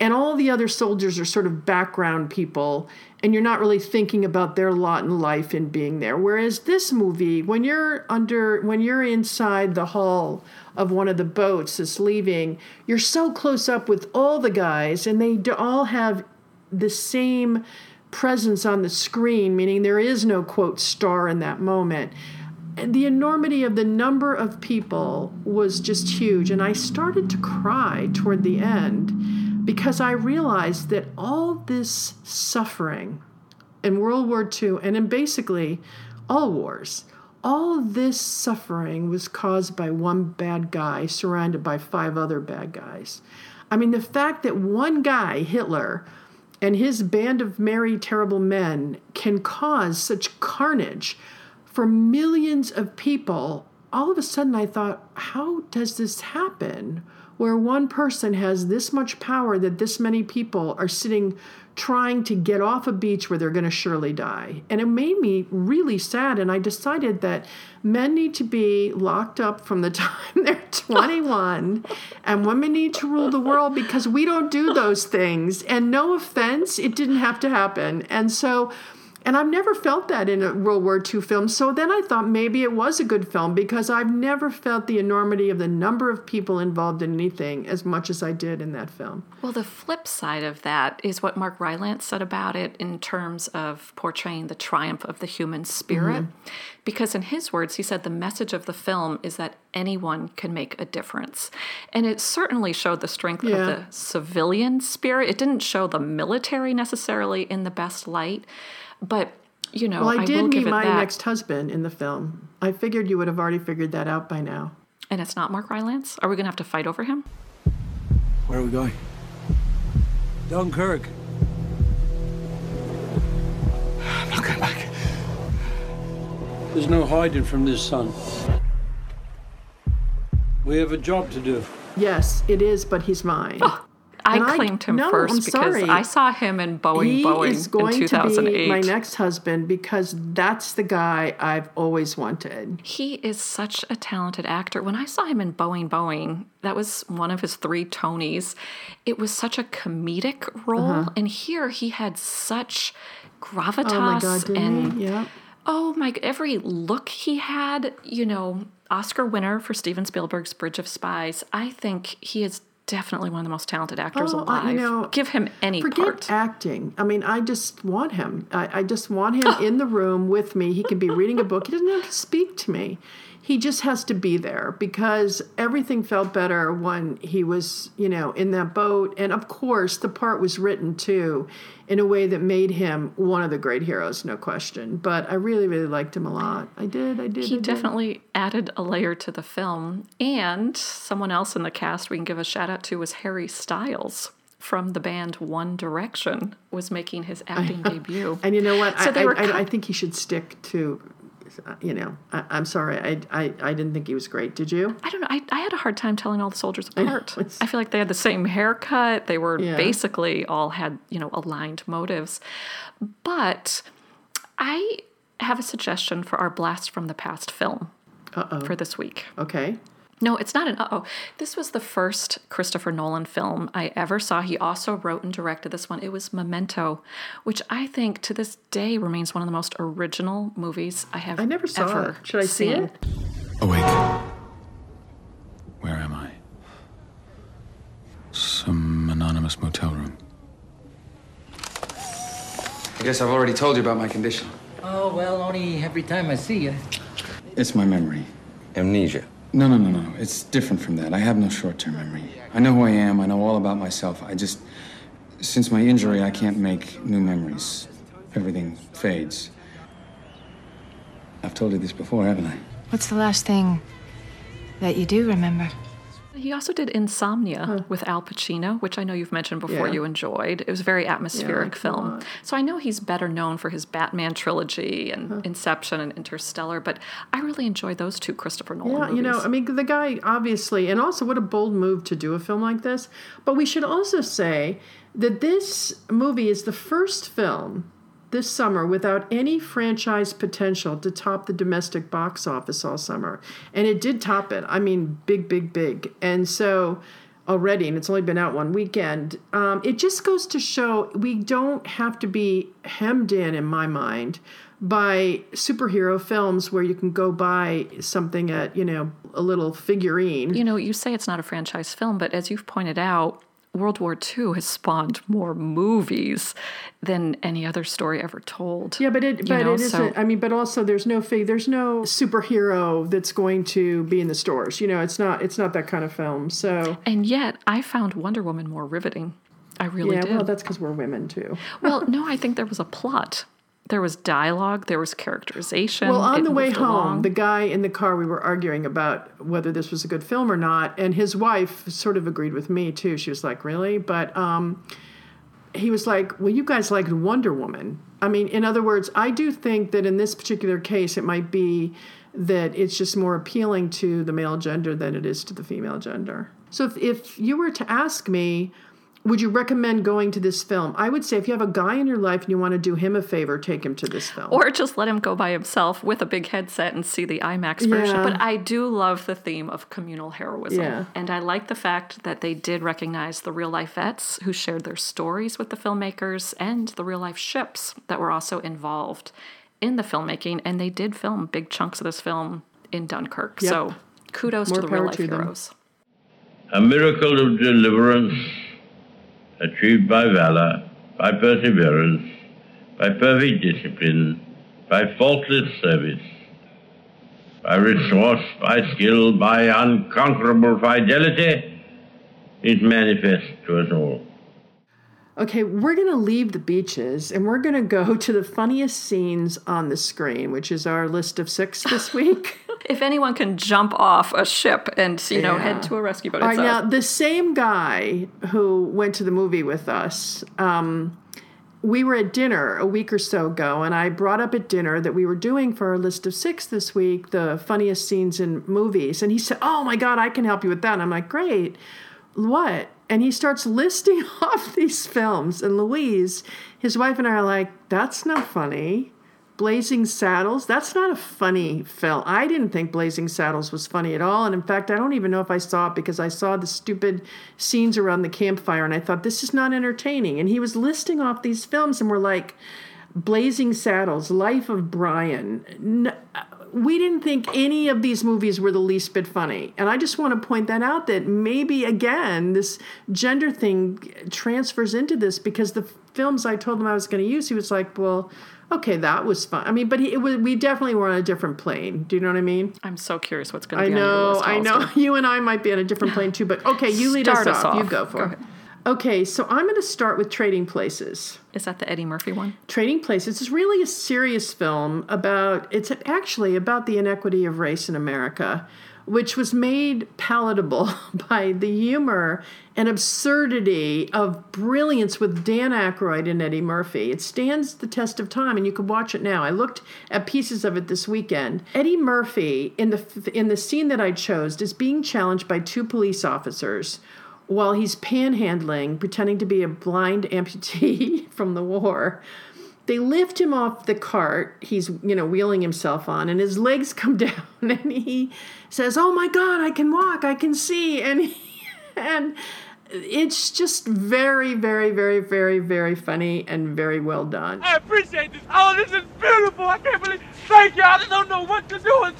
and all the other soldiers are sort of background people, and you're not really thinking about their lot in life and being there. Whereas this movie, when you're under, when you're inside the hull of one of the boats that's leaving, you're so close up with all the guys, and they all have the same presence on the screen, meaning there is no quote star in that moment. And the enormity of the number of people was just huge. And I started to cry toward the end because I realized that all this suffering in World War II and in basically all wars, all this suffering was caused by one bad guy surrounded by five other bad guys. I mean, the fact that one guy, Hitler, and his band of merry, terrible men can cause such carnage for millions of people, all of a sudden I thought, how does this happen? Where one person has this much power that this many people are sitting trying to get off a beach where they're going to surely die. And it made me really sad. And I decided that men need to be locked up from the time they're 21 and women need to rule the world because we don't do those things. And no offense, it didn't have to happen. And so and I've never felt that in a World War II film. So then I thought maybe it was a good film because I've never felt the enormity of the number of people involved in anything as much as I did in that film. Well, the flip side of that is what Mark Rylance said about it in terms of portraying the triumph of the human spirit. Mm-hmm. Because in his words, he said the message of the film is that anyone can make a difference. And it certainly showed the strength yeah. of the civilian spirit. It didn't show the military necessarily in the best light. But you know, well, I, I did meet my that. next husband in the film. I figured you would have already figured that out by now. And it's not Mark Rylance. Are we going to have to fight over him? Where are we going? Dunkirk. I'm not going back. There's no hiding from this son. We have a job to do. Yes, it is, but he's mine. Oh, I claimed him no, first I'm because sorry. I saw him in Boeing he Boeing is going in 2008. To be my next husband because that's the guy I've always wanted. He is such a talented actor. When I saw him in Boeing Boeing, that was one of his three Tonys. It was such a comedic role, uh-huh. and here he had such gravitas oh my God, and yeah. oh my every look he had. You know, Oscar winner for Steven Spielberg's Bridge of Spies. I think he is definitely one of the most talented actors oh, alive. You know, Give him any forget part. acting. I mean, I just want him. I, I just want him in the room with me. He can be reading a book. He doesn't have to speak to me he just has to be there because everything felt better when he was, you know, in that boat. And of course, the part was written too in a way that made him one of the great heroes, no question. But I really, really liked him a lot. I did, I did. He I did. definitely added a layer to the film. And someone else in the cast we can give a shout out to was Harry Styles from the band One Direction was making his acting debut. And you know what? So I, I, I, I, think he should stick to you know, I, am sorry, I, I, I didn't think he was great. Did you? I don't know. I, I had a hard time telling all the soldiers apart. I feel like they had the same haircut. They were yeah. basically all had, you know, aligned motives. But I have a suggestion for our Blast from the Past film Uh-oh. for this week. Okay. No, it's not an uh oh. This was the first Christopher Nolan film I ever saw. He also wrote and directed this one. It was Memento, which I think to this day remains one of the most original movies I have I never saw ever it. Should I see seen. it? Awake. Where am I? Some anonymous motel room. I guess I've already told you about my condition. Oh, well, only every time I see you. It's my memory. Amnesia. No, no, no, no. It's different from that. I have no short term memory. I know who I am, I know all about myself. I just. Since my injury, I can't make new memories. Everything fades. I've told you this before, haven't I? What's the last thing that you do remember? He also did Insomnia huh. with Al Pacino, which I know you've mentioned before yeah. you enjoyed. It was a very atmospheric yeah, film. So I know he's better known for his Batman trilogy and huh. Inception and Interstellar, but I really enjoyed those two Christopher Nolan yeah, movies. you know, I mean, the guy obviously, and also what a bold move to do a film like this. But we should also say that this movie is the first film this summer without any franchise potential to top the domestic box office all summer. And it did top it. I mean, big, big, big. And so already, and it's only been out one weekend, um, it just goes to show we don't have to be hemmed in, in my mind, by superhero films where you can go buy something at, you know, a little figurine. You know, you say it's not a franchise film, but as you've pointed out, World War II has spawned more movies than any other story ever told. Yeah, but it but know, it isn't. I mean, but also there's no fig, there's no superhero that's going to be in the stores. You know, it's not it's not that kind of film. So and yet I found Wonder Woman more riveting. I really yeah, did. well, that's because we're women too. well, no, I think there was a plot There was dialogue, there was characterization. Well, on it the way home, along. the guy in the car, we were arguing about whether this was a good film or not, and his wife sort of agreed with me too. She was like, "Really?" But um, he was like, "Well, you guys liked Wonder Woman." I mean, in other words, I do think that in this particular case, it might be that it's just more appealing to the male gender than it is to the female gender. So if, if you were to ask me, would you recommend going to this film? I would say if you have a guy in your life and you want to do him a favor, take him to this film. Or just let him go by himself with a big headset and see the IMAX version. Yeah. But I do love the theme of communal heroism. Yeah. And I like the fact that they did recognize the real life vets who shared their stories with the filmmakers and the real life ships that were also involved in the filmmaking. And they did film big chunks of this film in Dunkirk. Yep. So kudos More to the real life to them. heroes. A miracle of deliverance achieved by valor, by perseverance, by perfect discipline, by faultless service, by resource, by skill, by unconquerable fidelity, is manifest to us all. Okay, we're going to leave the beaches and we're going to go to the funniest scenes on the screen, which is our list of six this week. If anyone can jump off a ship and, you know, Yeah. head to a rescue boat, All it's right, now the same guy who went to the movie with us, um, we were at dinner a week or so ago, and I brought up at dinner that we were doing for our list of six this week the funniest scenes in movies, and he said, "Oh my God, I can help you with that." And I'm like, "Great, what?" And he starts listing off these films, and Louise, his wife, and I are like, "That's not funny." Blazing Saddles, that's not a funny film. I didn't think Blazing Saddles was funny at all. And in fact, I don't even know if I saw it because I saw the stupid scenes around the campfire and I thought, this is not entertaining. And he was listing off these films and we're like, Blazing Saddles, Life of Brian. Uh, We didn't think any of these movies were the least bit funny. And I just want to point that out that maybe, again, this gender thing transfers into this because the films I told him I was going to use, he was like, well, okay, that was fun. I mean, but he, it was, we definitely were on a different plane. Do you know what I mean? I'm so curious what's going to I be on your know, list. I know. Hollister. You and I might be on a different plane too, but okay, you lead us, us off. You go for Go it. ahead. Okay, so I'm going to start with Trading Places. Is that the Eddie Murphy one? Trading Places is really a serious film about it's actually about the inequity of race in America, which was made palatable by the humor and absurdity of brilliance with Dan Aykroyd and Eddie Murphy. It stands the test of time, and you can watch it now. I looked at pieces of it this weekend. Eddie Murphy in the in the scene that I chose is being challenged by two police officers while he's panhandling, pretending to be a blind amputee from the war. They lift him off the cart he's, you know, wheeling himself on, and his legs come down, and he says, "Oh my God, I can walk, I can see," and he, and it's just very, very, very, very, very funny and very well done. I appreciate this. Oh, this is beautiful. I can't believe. Thank you. I don't know what to do.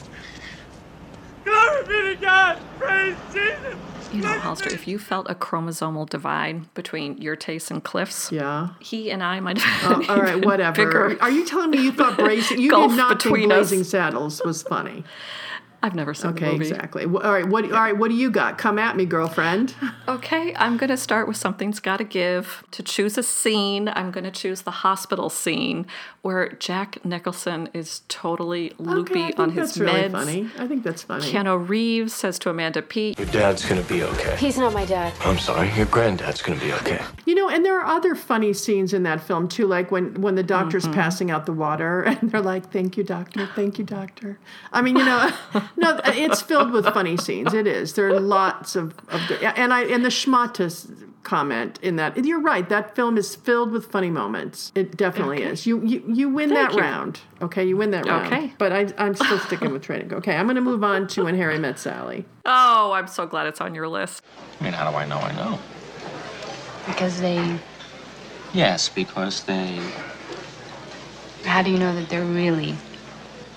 Glory be to God. Praise Jesus. You know, Hollister, if you felt a chromosomal divide between your tastes and Cliff's, yeah, he and I might have Oh, all right, whatever. bigger Are you telling me you thought Blazing? You did not think us. Blazing Saddles was funny. I've never seen Okay, the movie. exactly. Wh- All right, what? All right, what do you got? Come at me, girlfriend. Okay, I'm going to start with something's got to give. To choose a scene, I'm going to choose the hospital scene where Jack Nicholson is totally loopy okay, I think on his that's really funny. I think that's funny. Keanu Reeves says to Amanda Peet, Your dad's gonna be okay. He's not my dad. I'm sorry, your granddad's gonna be okay. You know, and there are other funny scenes in that film too, like when when the doctor's Mm-hmm. passing out the water, and they're like, "Thank you, doctor. Thank you, doctor." I mean, you know, no, it's filled with funny scenes. It is. There are lots of, of and I and the schmatas comment in that. You're right. That film is filled with funny moments. It definitely Okay. is. You you you win Thank that you. round. Okay, you win that round. Okay. but I I'm still sticking with training. Okay, I'm going to move on to When Harry Met Sally. Oh, I'm so glad it's on your list. I mean, how do I know I know? Because they. Yes, because they. How do you know that they're really.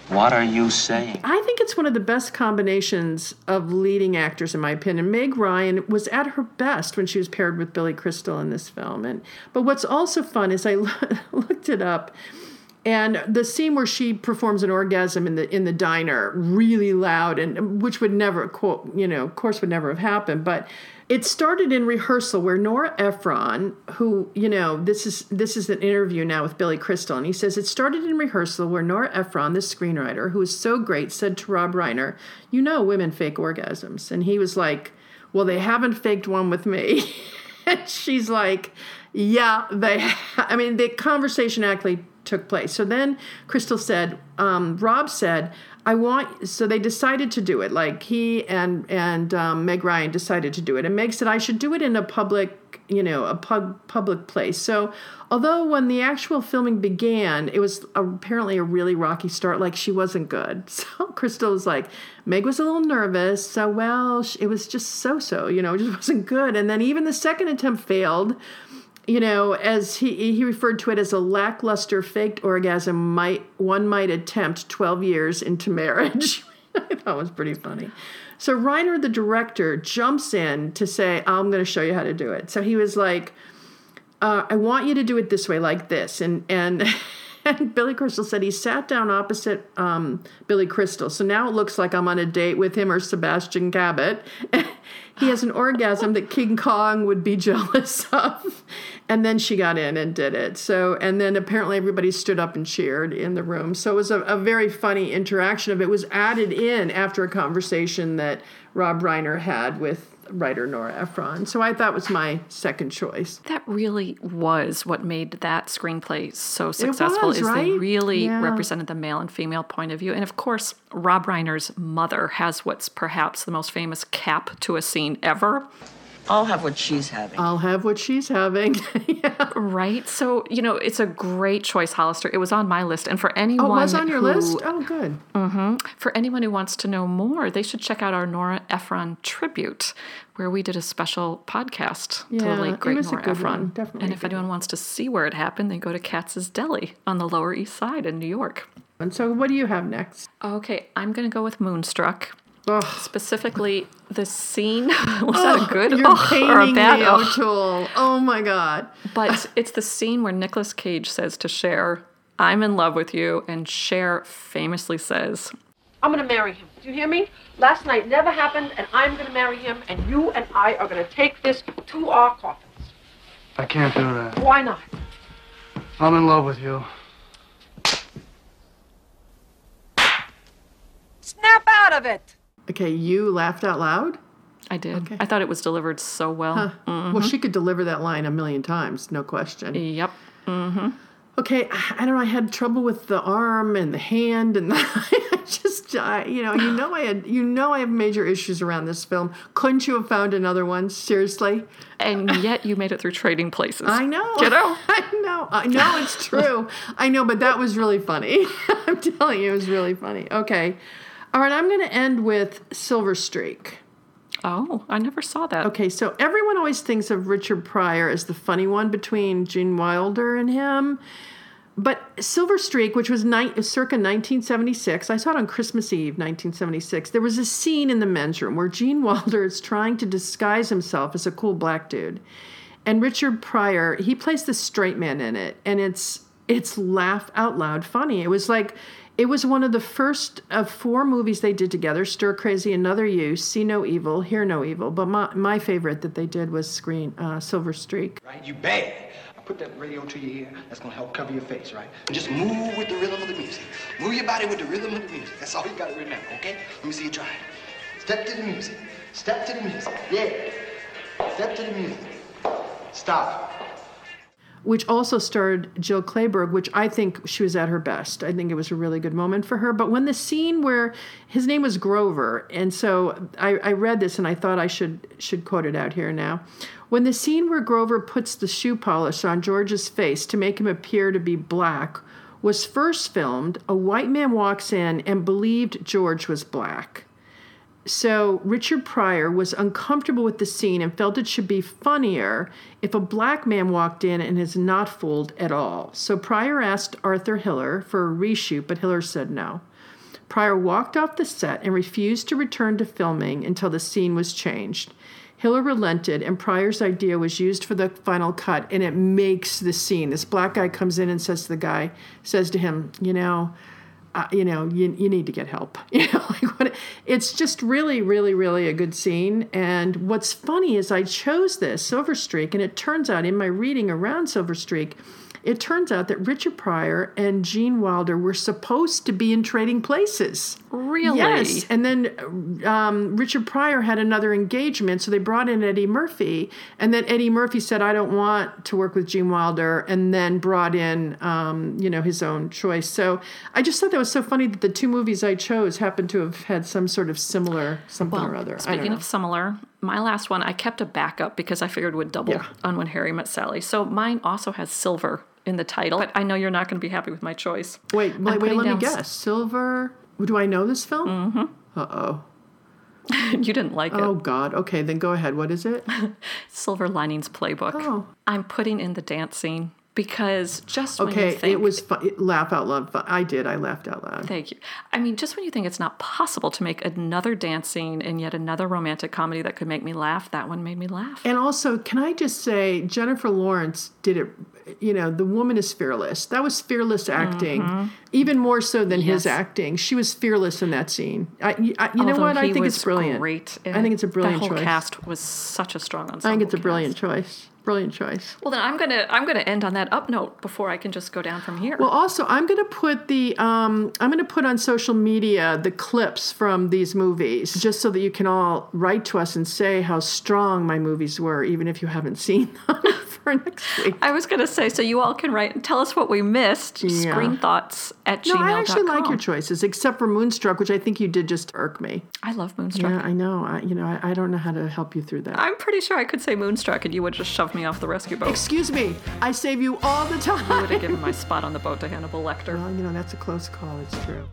What are you saying? I think it's one of the best combinations of leading actors, in my opinion. Meg Ryan was at her best when she was paired with Billy Crystal in this film. And but what's also fun is I looked it up, And the scene where she performs an orgasm in the in the diner, really loud, and which would never, quote, you know, of course, would never have happened. But it started in rehearsal where Nora Ephron, who you know, this is this is an interview now with Billy Crystal, and he says it started in rehearsal where Nora Ephron, the screenwriter, who is so great, said to Rob Reiner, "You know, women fake orgasms," and he was like, "Well, they haven't faked one with me." and she's like, "Yeah, they." Ha-. I mean, the conversation actually took place. So then Crystal said, um, Rob said, I want. So they decided to do it. Like he and and um, Meg Ryan decided to do it, and Meg said I should do it in a public, you know, a pub, public place. So although when the actual filming began, it was apparently a really rocky start. Like she wasn't good. So Crystal was like, Meg was a little nervous. So well, it was just so so. You know, it just wasn't good. And then even the second attempt failed you know, as he he referred to it as a lackluster faked orgasm might one might attempt 12 years into marriage. I thought was pretty funny. So Reiner, the director, jumps in to say, "I'm going to show you how to do it." So he was like, uh, "I want you to do it this way, like this," and and. And Billy Crystal said he sat down opposite um, Billy Crystal. So now it looks like I'm on a date with him or Sebastian Cabot. he has an orgasm that King Kong would be jealous of. And then she got in and did it. So, and then apparently everybody stood up and cheered in the room. So it was a, a very funny interaction of it. was added in after a conversation that Rob Reiner had with writer Nora Ephron. So I thought was my second choice. That really was what made that screenplay so successful. Was, is right? they really yeah. represented the male and female point of view. And of course, Rob Reiner's mother has what's perhaps the most famous cap to a scene ever. I'll have what she's having. I'll have what she's having. yeah. Right. So, you know, it's a great choice, Hollister. It was on my list. And for anyone Oh, it was on your who, list? Oh, good. Mm-hmm, for anyone who wants to know more, they should check out our Nora Ephron tribute, where we did a special podcast yeah, to the late great Nora Ephron. Definitely. And if anyone wants to see where it happened, they go to Katz's Deli on the Lower East Side in New York. And so, what do you have next? Okay, I'm going to go with Moonstruck. Ugh. Specifically, the scene was oh, that a good you're oh, or a bad? me, oh. O'Toole. Oh my god! But it's the scene where Nicolas Cage says to Cher, "I'm in love with you," and Cher famously says, "I'm going to marry him. Do you hear me? Last night never happened, and I'm going to marry him, and you and I are going to take this to our coffins." I can't do that. Why not? I'm in love with you. Snap out of it. Okay, you laughed out loud? I did. Okay. I thought it was delivered so well. Huh. Mm-hmm. Well, she could deliver that line a million times, no question. Yep. Mm-hmm. Okay, I don't know. I had trouble with the arm and the hand, and the, I just, I, you know, you know, I had, you know, I have major issues around this film. Couldn't you have found another one? Seriously. And yet you made it through Trading Places. I know. You know. I know. I know it's true. I know, but that was really funny. I'm telling you, it was really funny. Okay. All right, I'm going to end with Silver Streak. Oh, I never saw that. Okay, so everyone always thinks of Richard Pryor as the funny one between Gene Wilder and him. But Silver Streak, which was ni- circa 1976, I saw it on Christmas Eve, 1976. There was a scene in the men's room where Gene Wilder is trying to disguise himself as a cool black dude. And Richard Pryor, he plays the straight man in it. And it's it's laugh out loud funny. It was like it was one of the first of four movies they did together Stir Crazy, Another You, See No Evil, Hear No Evil. But my, my favorite that they did was Screen uh, Silver Streak. Right, you bad. I put that radio to your ear. That's going to help cover your face, right? And just move with the rhythm of the music. Move your body with the rhythm of the music. That's all you got to remember, okay? Let me see you try it. Step to the music. Step to the music. Yeah. Step to the music. Stop which also starred Jill Clayburgh, which I think she was at her best. I think it was a really good moment for her. But when the scene where his name was Grover, and so I, I read this and I thought I should should quote it out here now. When the scene where Grover puts the shoe polish on George's face to make him appear to be black was first filmed, a white man walks in and believed George was black. So Richard Pryor was uncomfortable with the scene and felt it should be funnier if a black man walked in and is not fooled at all. So Pryor asked Arthur Hiller for a reshoot, but Hiller said no. Pryor walked off the set and refused to return to filming until the scene was changed. Hiller relented, and Pryor's idea was used for the final cut, and it makes the scene. This black guy comes in and says to the guy, says to him, you know, you know, you, you need to get help. You know, like what, it's just really, really, really a good scene. And what's funny is I chose this Silver Streak, and it turns out in my reading around Silver Streak, it turns out that Richard Pryor and Gene Wilder were supposed to be in trading places. Really? Yes. And then um, Richard Pryor had another engagement, so they brought in Eddie Murphy. And then Eddie Murphy said, I don't want to work with Gene Wilder, and then brought in, um, you know, his own choice. So I just thought that was so funny that the two movies I chose happened to have had some sort of similar something Well, or other. I don't Speaking of similar, my last one I kept a backup because I figured would double Yeah. on when Harry met Sally. So mine also has silver in the title, but I know you're not going to be happy with my choice. Wait, wait, wait let me guess. Silver. Do I know this film? Mm-hmm. Uh oh. you didn't like Oh it. Oh God. Okay, then go ahead. What is it? Silver Linings Playbook. Oh. I'm putting in the dance scene because just when you Okay, think, it was fu- laugh out loud. Fun. I did. I laughed out loud. Thank you. I mean, just when you think it's not possible to make another dance scene and yet another romantic comedy that could make me laugh, that one made me laugh. And also, can I just say, Jennifer Lawrence did it. You know, the woman is fearless. That was fearless acting, Mhm. even more so than his acting. She was fearless in that scene. I, I- you know what? I think it's brilliant. Great. I think it's a brilliant That whole choice. cast was such a strong ensemble. I think it's a cast. brilliant choice. Brilliant choice. Well, then I'm gonna I'm gonna end on that up note before I can just go down from here. Well, also, I'm going to put the um, I'm to put on social media the clips from these movies, just so that you can all write to us and say how strong my movies were, even if you haven't seen them for next week. I was gonna say, so you all can write and tell us what we missed. Yeah. Screen thoughts at No, gmail.com. I actually like your choices, except for Moonstruck, which I think you did just irk me. I love Moonstruck. Yeah, I know. I, you know, I, I don't know how to help you through that. I'm pretty sure I could say Moonstruck and you would just shove me off the rescue boat. Excuse me, I save you all the time. You would have given my spot on the boat to Hannibal Lecter. Well, you know, that's a close call. It's true.